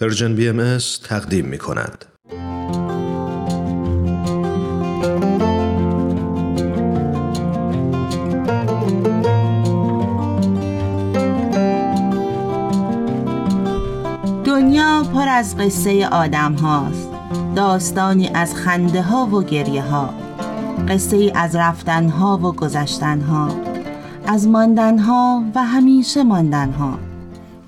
Persian BM تقدیم می کند. دنیا پر از قصه آدم هاست. داستانی از خنده ها و گریه ها. قصه ای از رفتن ها و گذشتن ها. از ماندن ها و همیشه ماندن ها.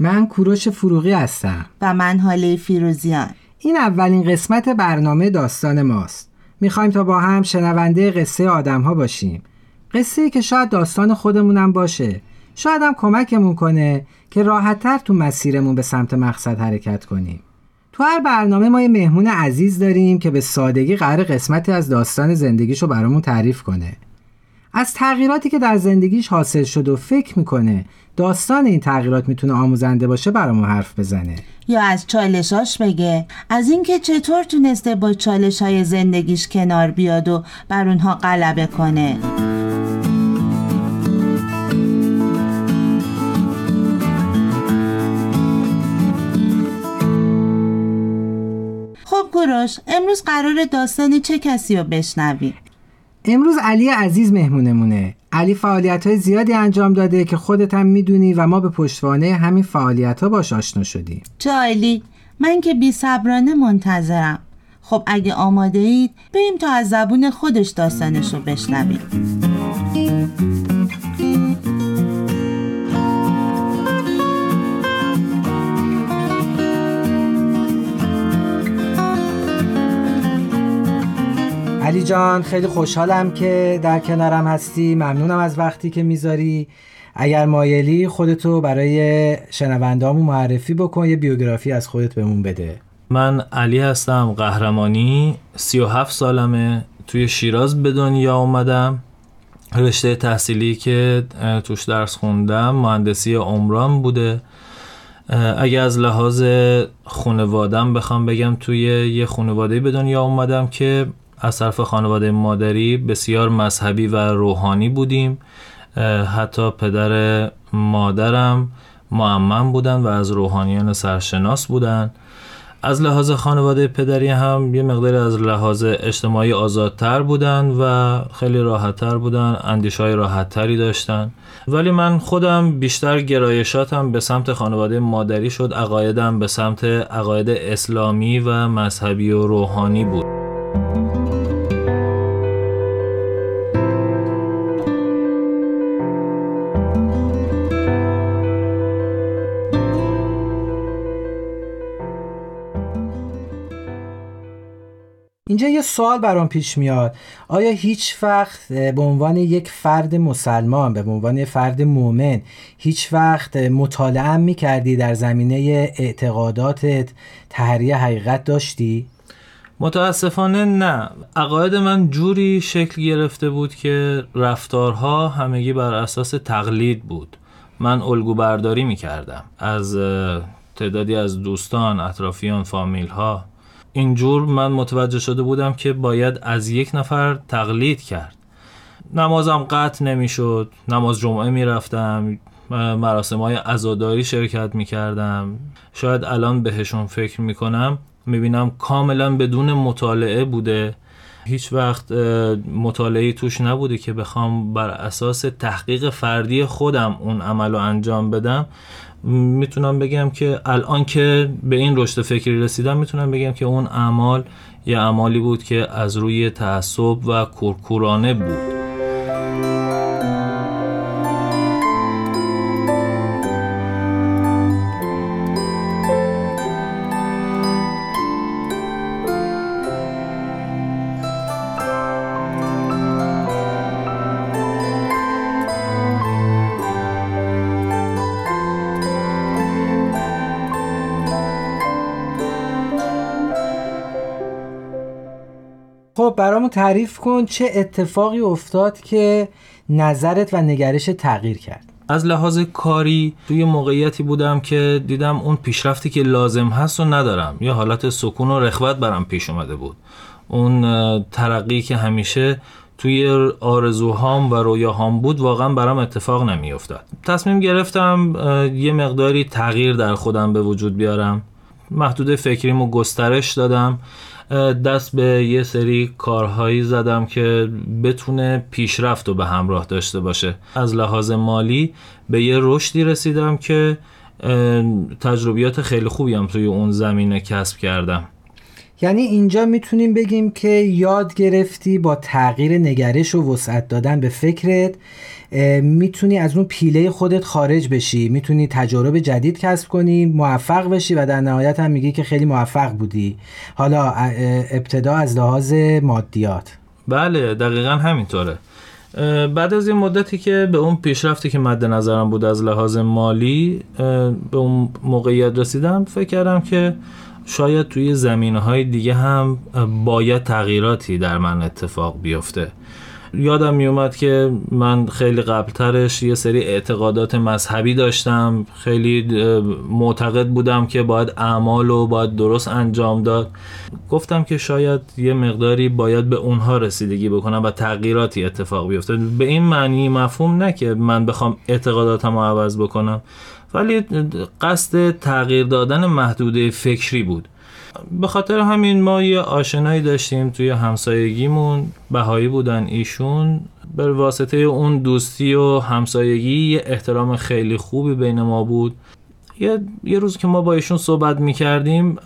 من کوروش فروغی هستم. و من حاله فیروزیان. این اولین قسمت برنامه داستان ماست. می‌خوایم تا با هم شنونده قصه آدم ها باشیم. قصه ای که شاید داستان خودمونم باشه. شاید هم کمکمون کنه که راحتتر تو مسیرمون به سمت مقصد حرکت کنیم. تو هر برنامه ما یه مهمون عزیز داریم که به سادگی قرار قسمتی از داستان زندگیشو برامون تعریف کنه. از تغییراتی که در زندگیش حاصل شد و فکر می‌کنه داستان این تغییرات می‌تونه آموزنده باشه برامون حرف بزنه. یا از چالشاش بگه. از اینکه چطور تونسته با چالش های زندگیش کنار بیاد و بر اونها غلبه کنه. خب کوروش امروز قرار داستان چه کسی رو بشنویم امروز علی عزیز مهمونمونه. علی فعالیت های زیادی انجام داده که خودت هم می‌دونی و ما به پشتوانه همین فعالیت ها باش آشنا شدیم. جایلی من که بی صبرانه منتظرم. خب اگه آماده اید بریم تا از زبون خودش داستانش رو بشنویم. علی جان خیلی خوشحالم که در کنارم هستی. ممنونم از وقتی که می‌ذاری. اگر مایلی خودتو برای شنوندهامون معرفی بکن یه بیوگرافی از خودت بهمون بده. من علی هستم قهرمانی. 37 سالمه. توی شیراز به دنیا اومدم. رشته تحصیلی که توش درس خوندم مهندسی عمران بوده. اگه از لحاظ خانوادم بخوام بگم توی یه خانواده به دنیا اومدم که از طرف خانواده مادری بسیار مذهبی و روحانی بودیم. حتی پدر مادرم معمم بودن و از روحانیان سرشناس بودن. از لحاظ خانواده پدری هم یه مقداری از لحاظ اجتماعی آزادتر بودن و خیلی راحتتر بودن اندیش های راحتتری داشتن. ولی من خودم بیشتر گرایشاتم به سمت خانواده مادری شد عقایدم به سمت عقاید اسلامی و مذهبی و روحانی بود. اینجا یه سوال برام پیش میاد. آیا هیچ وقت به عنوان یک فرد مسلمان به عنوان فرد مؤمن هیچ وقت مطالعه می‌کردی در زمینه اعتقاداتت تحریه حقیقت داشتی؟ متاسفانه نه. عقاید من جوری شکل گرفته بود که رفتارها همگی بر اساس تقلید بود. من الگو برداری می‌کردم. از تعدادی از دوستان اطرافیان فامیل ها اینجور من متوجه شده بودم که باید از یک نفر تقلید کرد. نمازم قطع نمی‌شد نماز جمعه می‌رفتم مراسم های ازاداری شرکت می‌کردم. شاید الان بهشون فکر می‌کنم می‌بینم کاملا بدون مطالعه بوده. هیچ وقت مطالعه توش نبوده که بخوام بر اساس تحقیق فردی خودم اون عمل رو انجام بدم. می‌تونم بگم که الان که به این رشد فکری رسیدم می‌تونم بگم که اون اعمال یه اعمالی بود که از روی تعصب و کورکورانه بود. تعریف کن چه اتفاقی افتاد که نظرت و نگرش تغییر کرد. از لحاظ کاری توی موقعیتی بودم که دیدم اون پیشرفتی که لازم هست و ندارم. یا حالت سکون و رخوت برام پیش اومده بود. اون ترقی که همیشه توی آرزوهام و رویاهام بود واقعا برام اتفاق نمیافتاد. تصمیم گرفتم یه مقداری تغییر در خودم به وجود بیارم. محدوده فکریمو گسترش دادم. دست به یه سری کارهایی زدم که بتونه پیشرفت رو به همراه داشته باشه. از لحاظ مالی به یه رشدی رسیدم که تجربیات خیلی خوبی هم توی اون زمینه کسب کردم. یعنی اینجا می‌تونیم بگیم که یاد گرفتی با تغییر نگرش و وسعت دادن به فکرت می‌تونی از اون پیله خودت خارج بشی. می‌تونی تجارب جدید کسب کنی موفق بشی و در نهایت هم میگی که خیلی موفق بودی. حالا ابتدا از لحاظ مادیات. بله دقیقا همینطوره. بعد از این مدتی که به اون پیشرفتی که مد نظرم بود از لحاظ مالی به اون موقعیت رسیدم فکر کردم که شاید توی زمینه های دیگه هم باید تغییراتی در من اتفاق بیفته. یادم میومد که من خیلی قبلترش یه سری اعتقادات مذهبی داشتم. خیلی معتقد بودم که باید اعمال و باید درست انجام داد. گفتم که شاید یه مقداری باید به اونها رسیدگی بکنم و تغییراتی اتفاق بیفته. به این معنی مفهوم نه که من بخوام اعتقاداتم رو عوض بکنم ولی قصد تغییر دادن محدوده فکری بود. به خاطر همین ما یه آشنایی داشتیم توی همسایگیمون بهایی بودن ایشون. به واسطه اون دوستی و همسایگی یه احترام خیلی خوبی بین ما بود. یه, یه روز که ما با ایشون صحبت می‌کردیم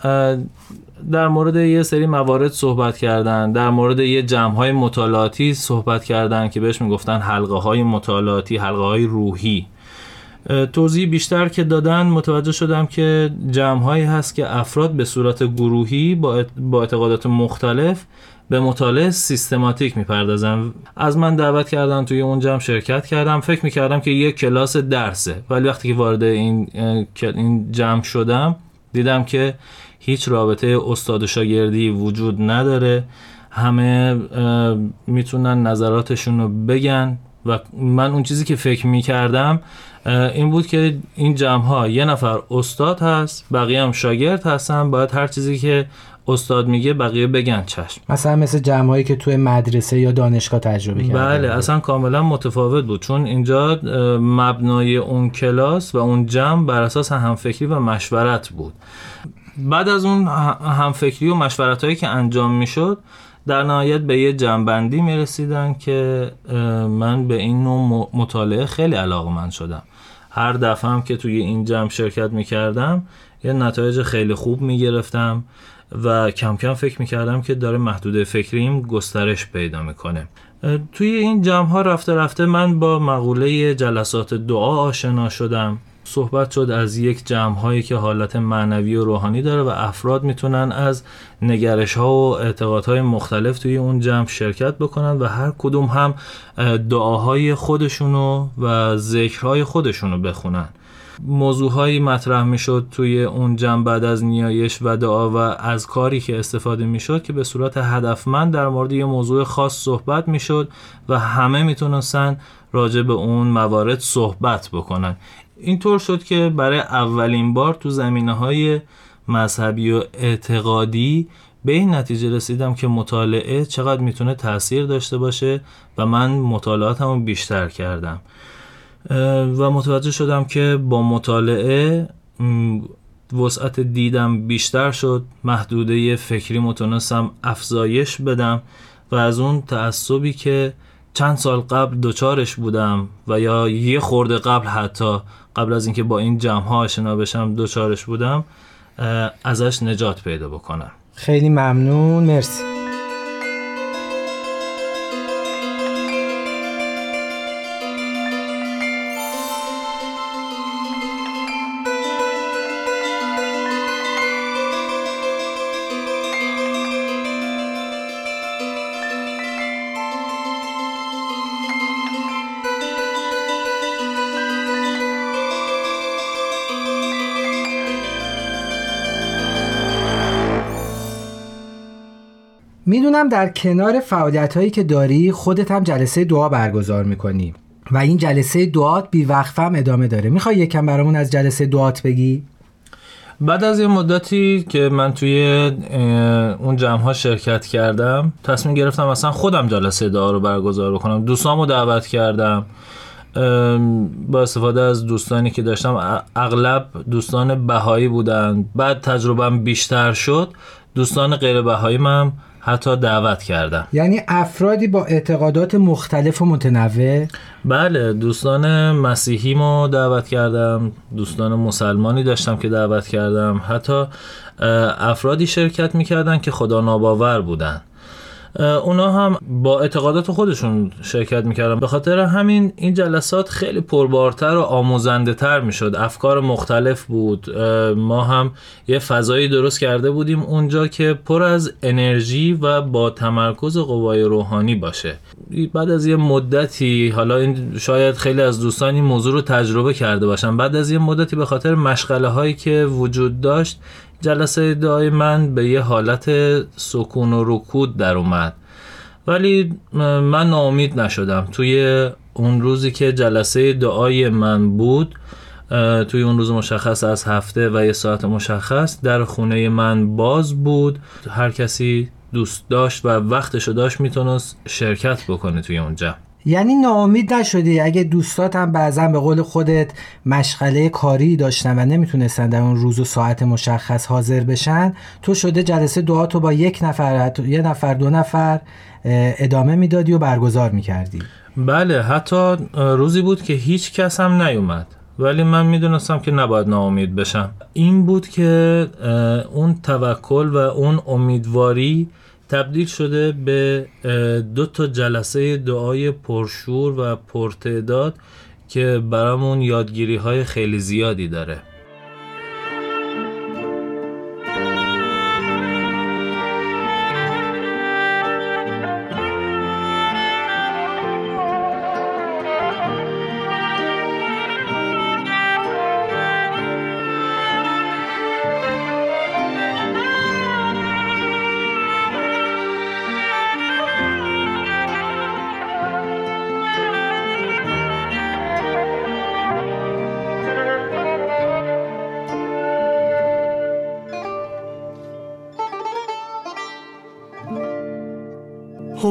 در مورد یه سری موارد صحبت کردن در مورد یه جمع های مطالعاتی صحبت کردن که بهش می‌گفتن حلقه های مطالعاتی حلقه های روحی. توضیح بیشتر که دادن متوجه شدم که جمعهایی هست که افراد به صورت گروهی با اعتقادات مختلف به مطالعه سیستماتیک می‌پردازن. از من دعوت کردن توی اون جمع شرکت کردم. فکر می‌کردم که یک کلاس درسه. ولی وقتی که وارد این, این جمع شدم دیدم که هیچ رابطه استاد و شاگردی وجود نداره. همه می‌تونن نظراتشون رو بگن. و من اون چیزی که فکر می‌کردم این بود که این جمع ها یه نفر استاد هست بقیه هم شاگرد هستن باید هر چیزی که استاد میگه بقیه بگن چشم. مثلا مثل جمعهایی که توی مدرسه یا دانشگاه تجربه کردن. بله اصلا کاملا متفاوت بود چون اینجا مبنای اون کلاس و اون جمع بر اساس همفکری و مشورت بود. بعد از اون همفکری و مشورت هایی که انجام می‌شد در نهایت به یه جنبندی می رسیدن که من به این نوع مطالعه خیلی علاقه من شدم. هر دفعه هم که توی این جمع شرکت می کردم یه نتایج خیلی خوب می گرفتم و کم کم فکر می کردم که داره محدوده فکریم گسترش پیدا می‌کنه. توی این جمع ها رفته رفته من با مقوله جلسات دعا آشنا شدم. صحبت شد از یک جمع هایی که حالت معنوی و روحانی داره و افراد می‌تونن از نگرش ها و اعتقادهای مختلف توی اون جمع شرکت بکنن و هر کدوم هم دعاهای خودشونو و ذکرهای خودشونو بخونن. موضوعهایی مطرح می‌شد توی اون جمع بعد از نیایش و دعا و از کاری که استفاده می‌شد که به صورت هدفمند در مورد یه موضوع خاص صحبت می‌شد و همه می‌تونستن راجع به اون موارد صحبت بکنن. اینطور شد که برای اولین بار تو زمینه های مذهبی و اعتقادی به این نتیجه رسیدم که مطالعه چقدر می‌تونه تاثیر داشته باشه و من مطالعاتمو بیشتر کردم. و متوجه شدم که با مطالعه وسعت دیدم بیشتر شد محدوده فکری متونستم افزایش بدم و از اون تعصبی که چند سال قبل دوچارش بودم و یا یه خورده قبل حتی قبل از اینکه با این جمع ها آشنا بشم دوچارش بودم ازش نجات پیدا بکنم. خیلی ممنون مرسی. می‌دونم در کنار فعالیت هایی که داری خودت هم جلسه دعا برگزار می‌کنی. و این جلسه دعات بی هم ادامه داره. می‌خوای یکم برامون از جلسه دعات بگی؟ بعد از یه مدتی که من توی اون جمع ها شرکت کردم تصمیم گرفتم اصلا خودم جلسه دعا رو برگزار بکنم. دوستامو دعوت کردم. با استفاده از دوستانی که داشتم اغلب دوستان بهایی بودن. بعد تجربهم بیشتر شد. دوستان غیر بهایی هم حتی دعوت کردم یعنی افرادی با اعتقادات مختلف و متنوع؟ بله دوستان مسیحی ما دعوت کردم دوستان مسلمانی داشتم که دعوت کردم. حتی افرادی شرکت می‌کردن که خدا ناباور بودن. اونا هم با اعتقادات خودشون شرکت می‌کردن. به خاطر همین این جلسات خیلی پربارتر و آموزنده تر می‌شد. افکار مختلف بود. ما هم یه فضایی درست کرده بودیم اونجا که پر از انرژی و با تمرکز قوای روحانی باشه. بعد از یه مدتی حالا این شاید خیلی از دوستان این موضوع رو تجربه کرده باشن. بعد از یه مدتی به خاطر مشغله هایی که وجود داشت جلسه دعای من به یه حالت سکون و رکود در اومد. ولی من ناامید نشدم. توی اون روزی که جلسه دعای من بود توی اون روز مشخص از هفته و یه ساعت مشخص در خونه من باز بود. هر کسی دوست داشت و وقتشو داشت می‌تونست شرکت بکنه توی اونجا یعنی ناامید نشدی. اگه دوستات هم بعضا به قول خودت مشغله کاری داشتن و نمی‌تونستن در اون روز و ساعت مشخص حاضر بشن تو شده جلسه دعا تو با یک نفر یه نفر دو نفر ادامه می‌دادی و برگزار می‌کردی. بله حتی روزی بود که هیچ کس هم نیومد. ولی من می‌دونستم که نباید ناامید بشم. این بود که اون توکل و اون امیدواری تبدیل شده به دو تا جلسه دعای پرشور و پرتعداد که برامون یادگیری های خیلی زیادی داره.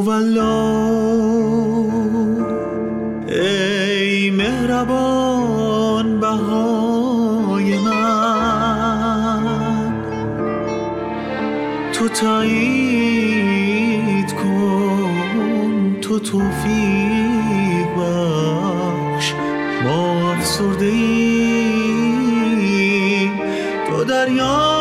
هولا ای مهربان بهای من تو تایید کن تو توفیق بخش. ما افسرده ای تو دریا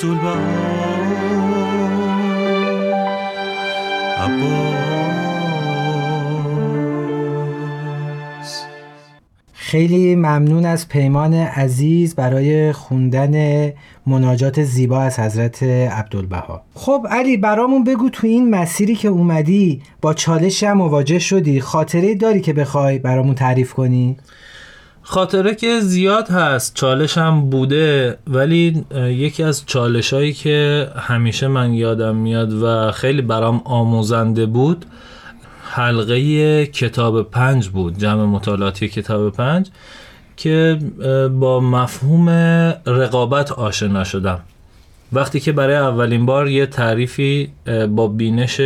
عبدالبها خیلی ممنون از پیمان عزیز برای خوندن مناجات زیبا از حضرت عبدالبها. خب علی برامون بگو تو این مسیری که اومدی با چالش هم مواجه شدی خاطره داری که بخوای برامون تعریف کنی؟ خاطره که زیاد هست چالش هم بوده ولی یکی از چالش هایی که همیشه من یادم میاد و خیلی برام آموزنده بود حلقه کتاب پنج بود جمع مطالعاتی کتاب پنج که با مفهوم رقابت آشنا شدم. وقتی که برای اولین بار یه تعریفی با بینش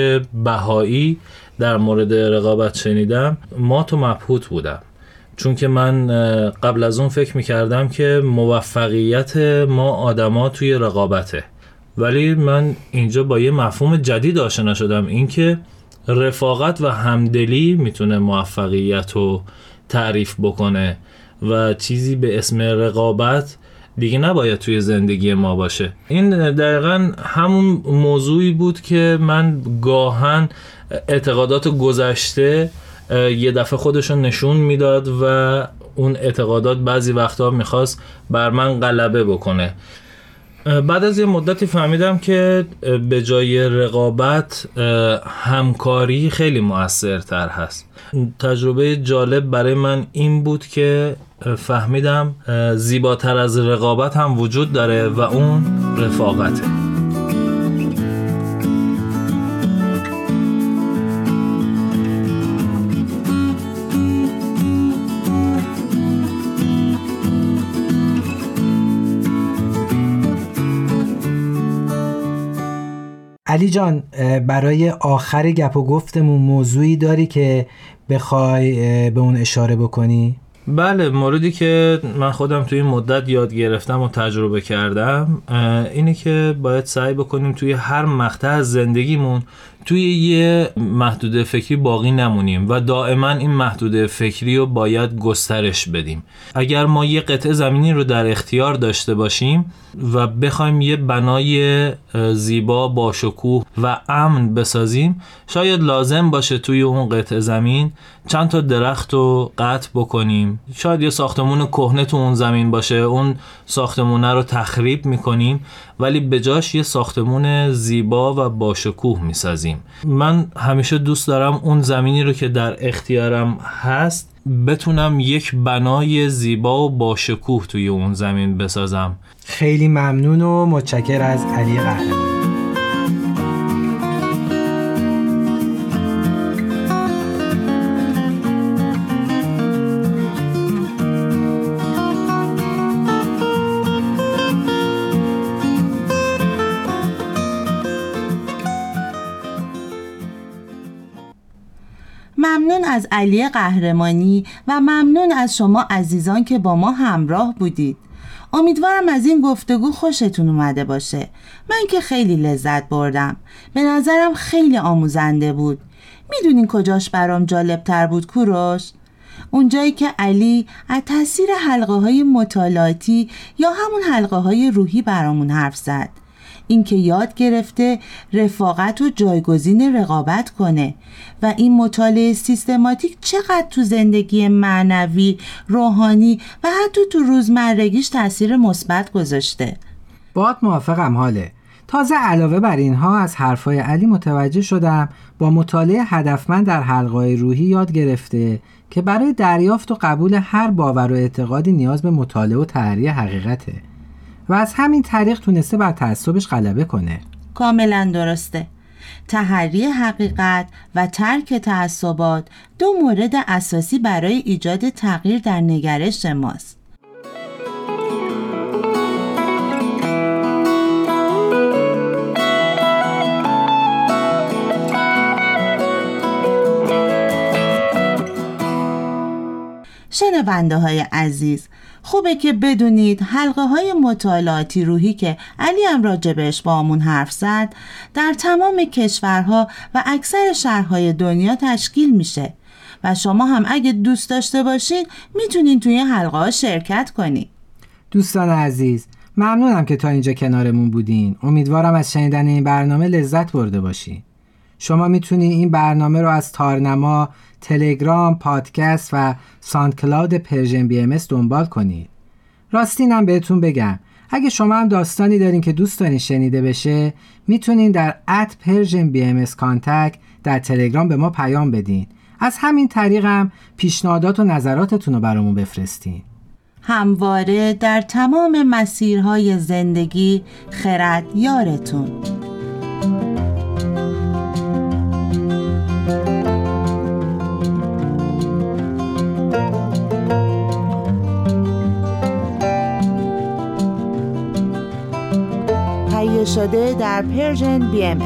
بهایی در مورد رقابت شنیدم ما تو مبهوت بودم. چون که من قبل از اون فکر می‌کردم که موفقیت ما آدما توی رقابته. ولی من اینجا با یه مفهوم جدید آشنا شدم اینکه رفاقت و همدلی می‌تونه موفقیت رو تعریف بکنه و چیزی به اسم رقابت دیگه نباید توی زندگی ما باشه. این دقیقا همون موضوعی بود که من گاهن اعتقادات گذشته یه دفعه خودشون نشون می‌داد و اون اعتقادات بعضی وقتا می‌خواست بر من غلبه بکنه. بعد از یه مدتی فهمیدم که به جای رقابت همکاری خیلی مؤثرتر هست. تجربه جالب برای من این بود که فهمیدم زیباتر از رقابت هم وجود داره و اون رفاقته. علی جان برای آخر گپ و گفتمون موضوعی داری که بخوای به اون اشاره بکنی؟ بله موردی که من خودم توی این مدت یاد گرفتم و تجربه کردم اینه که باید سعی بکنیم توی هر مقطع از زندگیمون توی یه محدوده فکری باقی نمونیم و دائما این محدوده فکری رو باید گسترش بدیم. اگر ما یه قطعه زمینی رو در اختیار داشته باشیم و بخوایم یه بنای زیبا با شکوه و امن بسازیم شاید لازم باشه توی اون قطعه زمین چند تا درخت رو قطع بکنیم. شاید یه ساختمون کهنه تو اون زمین باشه اون ساختمونه رو تخریب می‌کنیم. ولی به جاش یه ساختمون زیبا و با شکوه می‌سازیم. من همیشه دوست دارم اون زمینی رو که در اختیارم هست بتونم یک بنای زیبا و با شکوه توی اون زمین بسازم. خیلی ممنون و متشکر از علی قهرمان علی قهرمانی و ممنون از شما عزیزان که با ما همراه بودید. امیدوارم از این گفتگو خوشتون اومده باشه. من که خیلی لذت بردم. به نظرم خیلی آموزنده بود. می‌دونین کجاش برام جالب تر بود کوروش؟ اونجایی که علی از تاثیر حلقه های مطالعاتی یا همون حلقه های روحی برامون حرف زد. اینکه یاد گرفته رفاقت و جایگزین رقابت کنه. و این مطالعه سیستماتیک چقدر تو زندگی معنوی، روحانی و حتی تو روزمرگیش تاثیر مثبت گذاشته. باد موافقم حاله. تازه علاوه بر اینها از حرفای علی متوجه شدم با مطالعه هدفمند در حلقای روحی یاد گرفته که برای دریافت و قبول هر باور و اعتقادی نیاز به مطالعه و تحریه حقیقته. و از همین طریق تونسته بر تعصبش غلبه کنه کاملا درسته. تحری حقیقت و ترک تعصبات دو مورد اساسی برای ایجاد تغییر در نگرش ماست. شنونده های عزیز خوبه که بدونید حلقه های مطالعاتی روحی که علی هم راجبش با همون حرف زد در تمام کشورها و اکثر شهرهای دنیا تشکیل میشه و شما هم اگه دوست داشته باشین می‌تونین توی حلقه ها شرکت کنید. دوستان عزیز ممنونم که تا اینجا کنارمون بودین. امیدوارم از شنیدن این برنامه لذت برده باشین. شما می‌تونید این برنامه رو از تارنما، تلگرام، پادکست و SoundCloud Persian BM دنبال کنید. راستی اینم بهتون بگم اگه شما هم داستانی دارین که دوست دارین شنیده بشه می‌تونین در at Persian BM در تلگرام به ما پیام بدین. از همین طریق هم پیشنهادات و نظراتتون رو برامون بفرستین. همواره در تمام مسیرهای زندگی خرد یارتون شده در پرژن بی ام